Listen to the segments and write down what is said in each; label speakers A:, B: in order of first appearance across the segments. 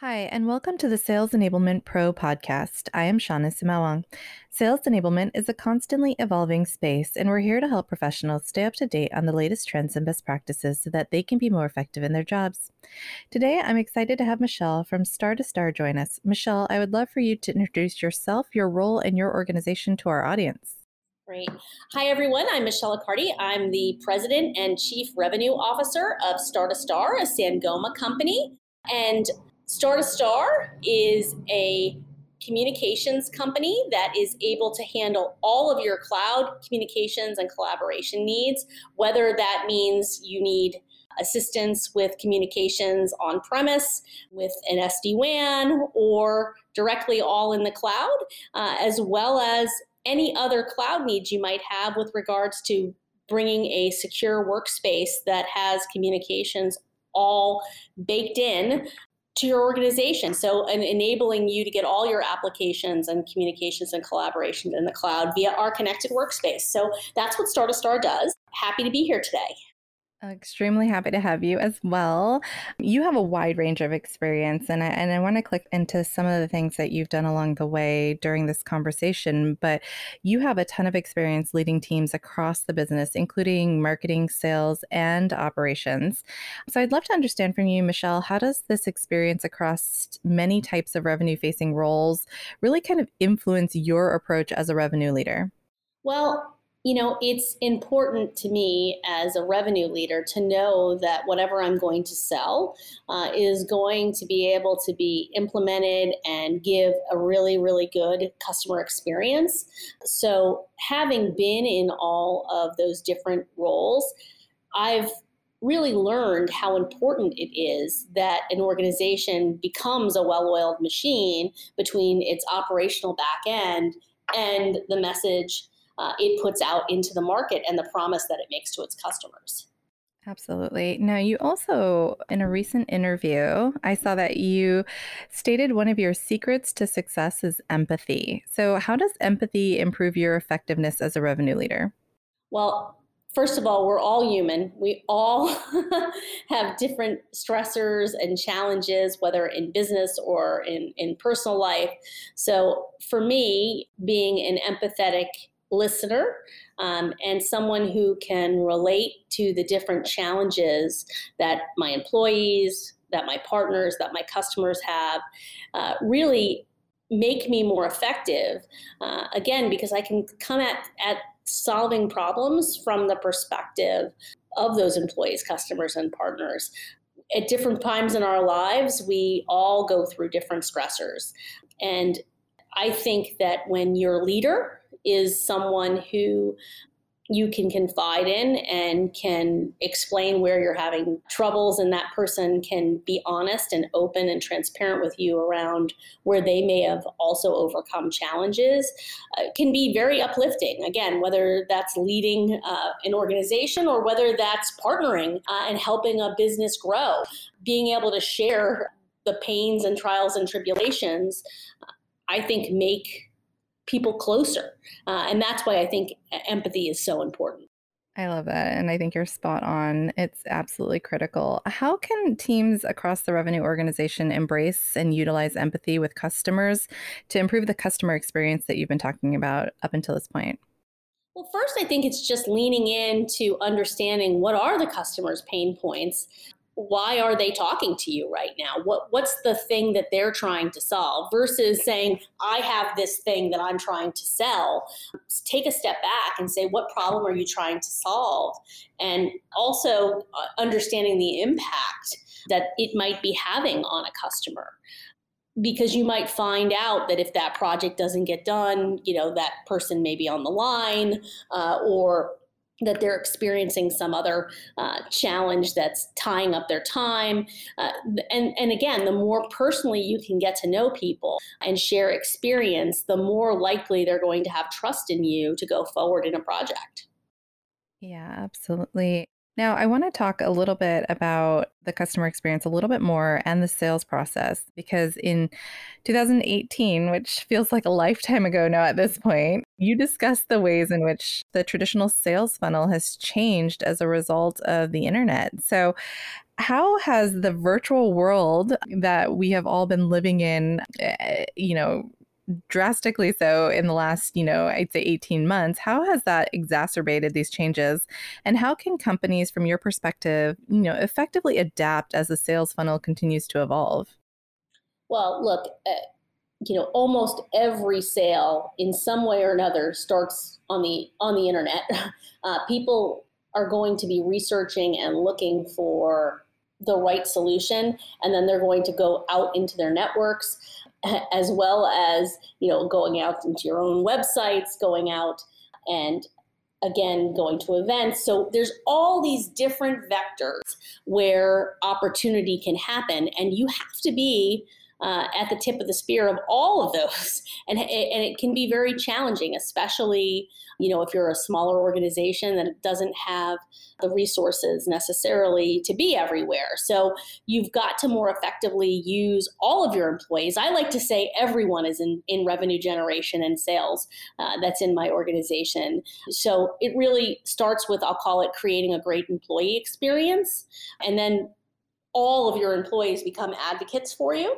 A: Hi, and welcome to the Sales Enablement Pro podcast. I am Shawnna Sumaoang. Sales enablement is a constantly evolving space, and we're here to help professionals stay up to date on the latest trends and best practices so that they can be more effective in their jobs. Today, I'm excited to have Michelle from Star2Star join us. Michelle, I would love for you to introduce yourself, your role, and your organization to our audience.
B: Great. Hi, everyone. I'm Michelle Accardi. I'm the President and Chief Revenue Officer of Star2Star, a Sangoma company. And Star2Star is a communications company that is able to handle all of your cloud communications and collaboration needs, whether that means you need assistance with communications on premise with an SD WAN or directly all in the cloud, uh, as well as any other cloud needs you might have with regards to bringing a secure workspace that has communications all baked in to your organization. So, enabling you to get all your applications and communications and collaborations in the cloud via our connected workspace. So, that's what Star2Star does. Happy to be here today.
A: Extremely happy to have you as well. You have a wide range of experience, and I, and I want to click into some of the things that you've done along the way during this conversation. But you have a ton of experience leading teams across the business, including marketing, sales, and operations. So I'd love to understand from you, Michelle, how does this experience across many types of revenue facing roles really kind of influence your approach as a revenue leader?
B: Well, you know, it's important to me as a revenue leader to know that whatever I'm going to sell uh, is going to be able to be implemented and give a really, really good customer experience. So, having been in all of those different roles, I've really learned how important it is that an organization becomes a well oiled machine between its operational back end and the message uh, it puts out into the market and the promise that it makes to its customers.
A: Absolutely. Now, you also, in a recent interview, I saw that you stated one of your secrets to success is empathy. So, how does empathy improve your effectiveness as a revenue leader?
B: Well, first of all, we're all human. We all have different stressors and challenges, whether in business or in, in personal life. So, for me, being an empathetic listener um, and someone who can relate to the different challenges that my employees, that my partners, that my customers have, uh, really make me more effective. Uh, again, because I can come at, at solving problems from the perspective of those employees, customers, and partners. At different times in our lives, we all go through different stressors. And I think that when you're a leader, is someone who you can confide in and can explain where you're having troubles and that person can be honest and open and transparent with you around where they may have also overcome challenges uh, can be very uplifting. Again whether that's leading uh, an organization or whether that's partnering uh, and helping a business grow. Being able to share the pains and trials and tribulations i think make people closer. Uh, and that's why I think empathy is so important.
A: I love that. And I think you're spot on. It's absolutely critical. How can teams across the revenue organization embrace and utilize empathy with customers to improve the customer experience that you've been talking about up until this point?
B: Well, first, I think it's just leaning into understanding what are the customer's pain points why are they talking to you right now? What what's the thing that they're trying to solve versus saying I have this thing that I'm trying to sell. Take a step back and say what problem are you trying to solve? And also uh, understanding the impact that it might be having on a customer because you might find out that if that project doesn't get done, you know, that person may be on the line uh, or that they're experiencing some other uh, challenge that's tying up their time. Uh, and, and again, the more personally you can get to know people and share experience, the more likely they're going to have trust in you to go forward in a project.
A: Yeah, absolutely. Now, I want to talk a little bit about the customer experience a little bit more and the sales process because in 2018, which feels like a lifetime ago now at this point, you discussed the ways in which the traditional sales funnel has changed as a result of the internet. So, how has the virtual world that we have all been living in, eh, you know, drastically so in the last, you know, I'd say 18 months. How has that exacerbated these changes? And how can companies, from your perspective, you know, effectively adapt as the sales funnel continues to evolve?
B: Well, look, uh, you know, almost every sale in some way or another starts on the on the internet. Uh, people are going to be researching and looking for the right solution and then they're going to go out into their networks as well as you know going out into your own websites going out and again going to events. So there's all these different vectors where opportunity can happen and you have to be uh, at the tip of the spear of all of those. And, and it can be very challenging especially you know if you're a smaller organization that doesn't have the resources necessarily to be everywhere. So you've got to more effectively use all of your employees. I like to say everyone is in, in revenue generation and sales uh, that's in my organization. So it really starts with i'll call it creating a great employee experience. And then all of your employees become advocates for you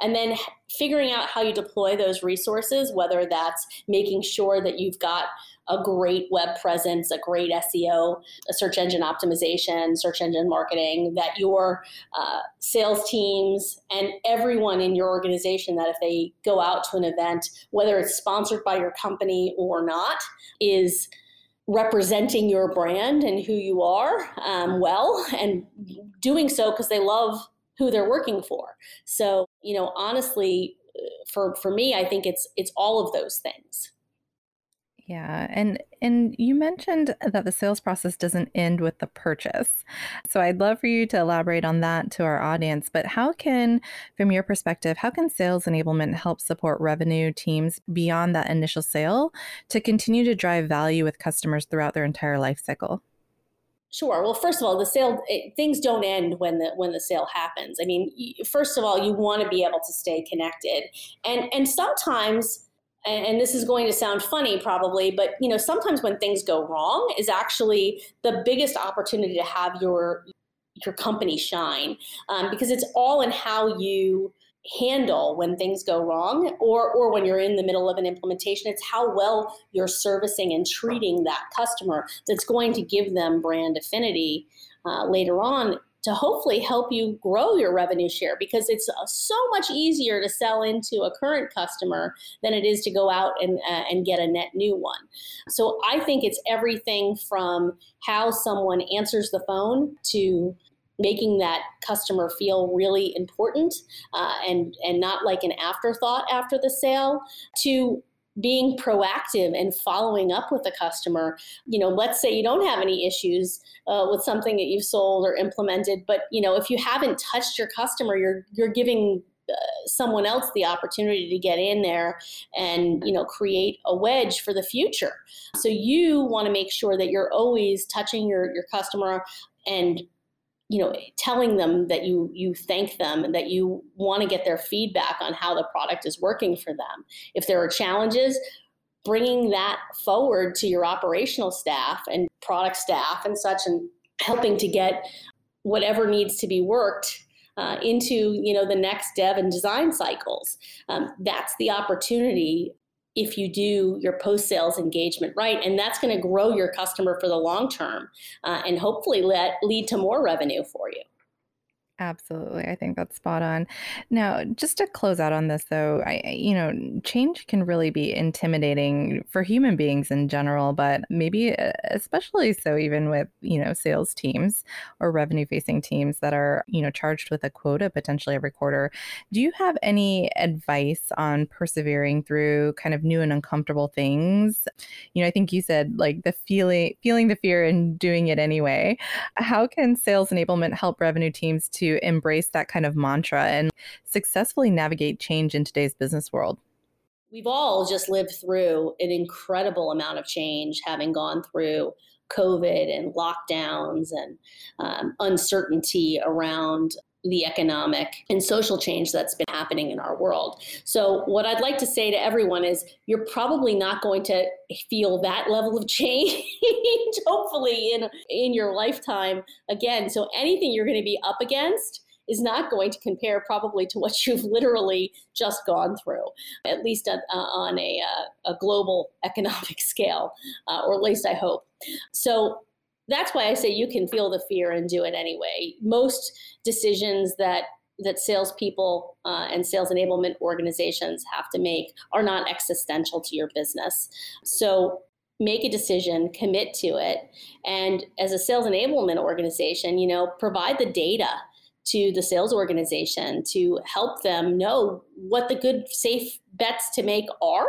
B: and then figuring out how you deploy those resources, whether that's making sure that you've got a great web presence, a great SEO, a search engine optimization, search engine marketing, that your uh, sales teams and everyone in your organization, that if they go out to an event, whether it's sponsored by your company or not, is representing your brand and who you are um, well and doing so because they love who they're working for. So, you know, honestly, for for me, I think it's it's all of those things.
A: Yeah, and and you mentioned that the sales process doesn't end with the purchase. So I'd love for you to elaborate on that to our audience, but how can from your perspective, how can sales enablement help support revenue teams beyond that initial sale to continue to drive value with customers throughout their entire life cycle?
B: Sure. Well, first of all, the sale it, things don't end when the when the sale happens. I mean, first of all, you want to be able to stay connected, and and sometimes, and, and this is going to sound funny probably, but you know, sometimes when things go wrong is actually the biggest opportunity to have your your company shine um, because it's all in how you handle when things go wrong or or when you're in the middle of an implementation it's how well you're servicing and treating that customer that's going to give them brand affinity uh, later on to hopefully help you grow your revenue share because it's uh, so much easier to sell into a current customer than it is to go out and, uh, and get a net new one. So I think it's everything from how someone answers the phone to making that customer feel really important uh, and and not like an afterthought after the sale to being proactive and following up with the customer. You know let's say you don't have any issues uh, with something that you've sold or implemented but you know if you haven't touched your customer you're you're giving uh, someone else the opportunity to get in there and you know create a wedge for the future. So you want to make sure that you're always touching your your customer and you know telling them that you you thank them and that you want to get their feedback on how the product is working for them. If there are challenges bringing that forward to your operational staff and product staff and such and helping to get whatever needs to be worked uh, into you know the next dev and design cycles um, that's the opportunity if you do your post sales engagement right. And that's going to grow your customer for the long term uh, and hopefully let, lead to more revenue for you.
A: Absolutely. I think that's spot on. Now, just to close out on this though, I you know, change can really be intimidating for human beings in general, but maybe uh, especially so even with, you know, sales teams or revenue facing teams that are, you know, charged with a quota potentially every quarter. Do you have any advice on persevering through kind of new and uncomfortable things? You know, I think you said like the feeling feeling the fear and doing it anyway. How can sales enablement help revenue teams embrace that kind of mantra and successfully navigate change in today's business world?
B: We've all just lived through an incredible amount of change, having gone through COVID and lockdowns and um, uncertainty around the economic and social change that's been happening in our world. So, what I'd like to say to everyone is you're probably not going to feel that level of change, hopefully, in, in your lifetime again. So, anything you're going to be up against is not going to compare probably to what you've literally just gone through, at least on, uh, on a, uh, a global economic scale, uh, or at least I hope. So, that's why I say you can feel the fear and do it anyway. Most decisions that that salespeople uh, and sales enablement organizations have to make are not existential to your business. So make a decision, commit to it, and as a sales enablement organization, you know, provide the data to the sales organization to help them know what the good, safe bets to make are,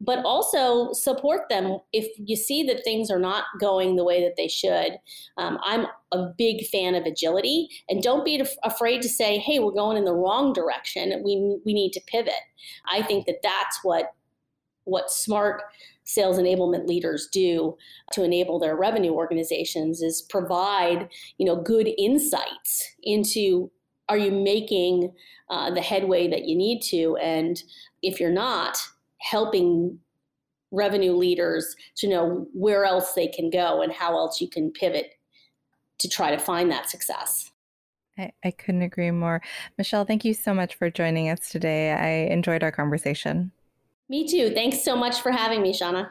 B: but also support them if you see that things are not going the way that they should. Um, I'm a big fan of agility, and don't be afraid to say, "Hey, we're going in the wrong direction. We we need to pivot." I think that that's what what smart sales enablement leaders do to enable their revenue organizations is provide you know good insights into are you making uh, the headway that you need to and if you're not helping revenue leaders to know where else they can go and how else you can pivot to try to find that success
A: I, I couldn't agree more. Michelle, thank you so much for joining us today. I enjoyed our conversation.
B: Me too. Thanks so much for having me, Shawnna.